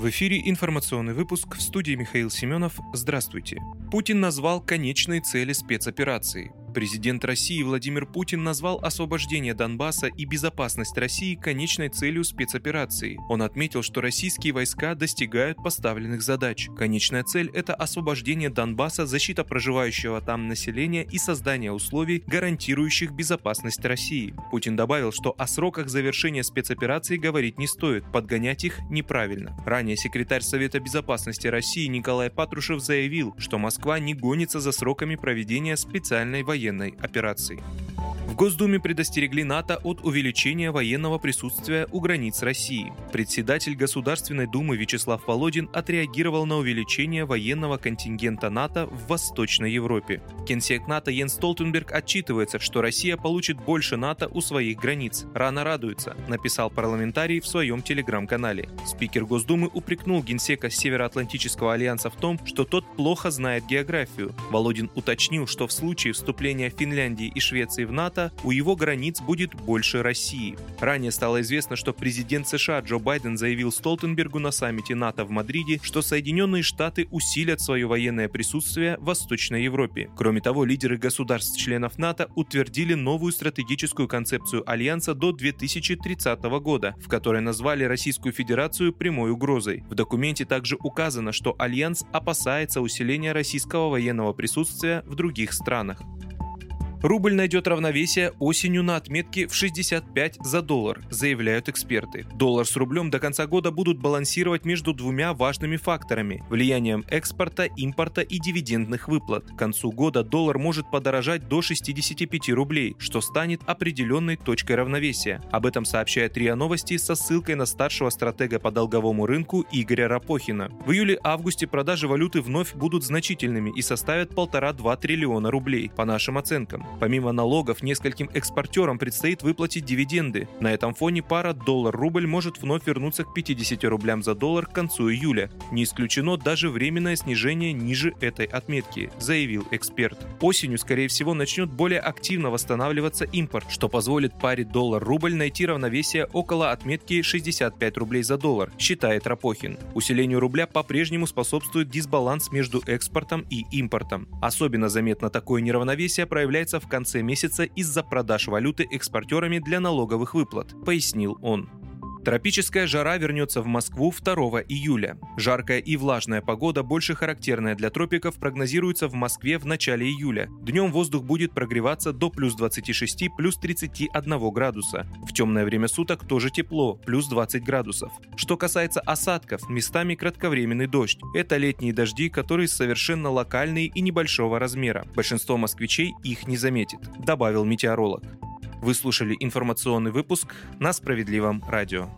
В эфире информационный выпуск в студии Михаил Семенов. Здравствуйте. Путин назвал конечные цели спецоперации. Президент России Владимир Путин назвал освобождение Донбасса и безопасность России конечной целью спецоперации. Он отметил, что российские войска достигают поставленных задач. Конечная цель – это освобождение Донбасса, защита проживающего там населения и создание условий, гарантирующих безопасность России. Путин добавил, что о сроках завершения спецоперации говорить не стоит, подгонять их неправильно. Ранее секретарь Совета безопасности России Николай Патрушев заявил, что Москва не гонится за сроками проведения специальной военной военной операции. В Госдуме предостерегли НАТО от увеличения военного присутствия у границ России. Председатель Государственной Думы Вячеслав Володин отреагировал на увеличение военного контингента НАТО в Восточной Европе. Генсек НАТО Йен Столтенберг отчитывается, что Россия получит больше НАТО у своих границ. Рано радуется, написал парламентарий в своем телеграм-канале. Спикер Госдумы упрекнул генсека Североатлантического альянса в том, что тот плохо знает географию. Володин уточнил, что в случае вступления Финляндии и Швеции в НАТО НАТО, у его границ будет больше России. Ранее стало известно, что президент США Джо Байден заявил Столтенбергу на саммите НАТО в Мадриде, что Соединенные Штаты усилят свое военное присутствие в Восточной Европе. Кроме того, лидеры государств-членов НАТО утвердили новую стратегическую концепцию Альянса до 2030 года, в которой назвали Российскую Федерацию прямой угрозой. В документе также указано, что Альянс опасается усиления российского военного присутствия в других странах. Рубль найдет равновесие осенью на отметке в 65 за доллар, заявляют эксперты. Доллар с рублем до конца года будут балансировать между двумя важными факторами – влиянием экспорта, импорта и дивидендных выплат. К концу года доллар может подорожать до 65 рублей, что станет определенной точкой равновесия. Об этом сообщает РИА Новости со ссылкой на старшего стратега по долговому рынку Игоря Рапохина. В июле-августе продажи валюты вновь будут значительными и составят 1,5-2 триллиона рублей, по нашим оценкам. Помимо налогов, нескольким экспортерам предстоит выплатить дивиденды. На этом фоне пара доллар-рубль может вновь вернуться к 50 рублям за доллар к концу июля. Не исключено даже временное снижение ниже этой отметки, заявил эксперт. Осенью, скорее всего, начнет более активно восстанавливаться импорт, что позволит паре доллар-рубль найти равновесие около отметки 65 рублей за доллар, считает Рапохин. Усилению рубля по-прежнему способствует дисбаланс между экспортом и импортом. Особенно заметно такое неравновесие проявляется в конце месяца из-за продаж валюты экспортерами для налоговых выплат, пояснил он. Тропическая жара вернется в Москву 2 июля. Жаркая и влажная погода, больше характерная для тропиков, прогнозируется в Москве в начале июля. Днем воздух будет прогреваться до плюс 26, плюс 31 градуса. В темное время суток тоже тепло, плюс 20 градусов. Что касается осадков, местами кратковременный дождь. Это летние дожди, которые совершенно локальные и небольшого размера. Большинство москвичей их не заметит, добавил метеоролог. Вы слушали информационный выпуск на Справедливом радио.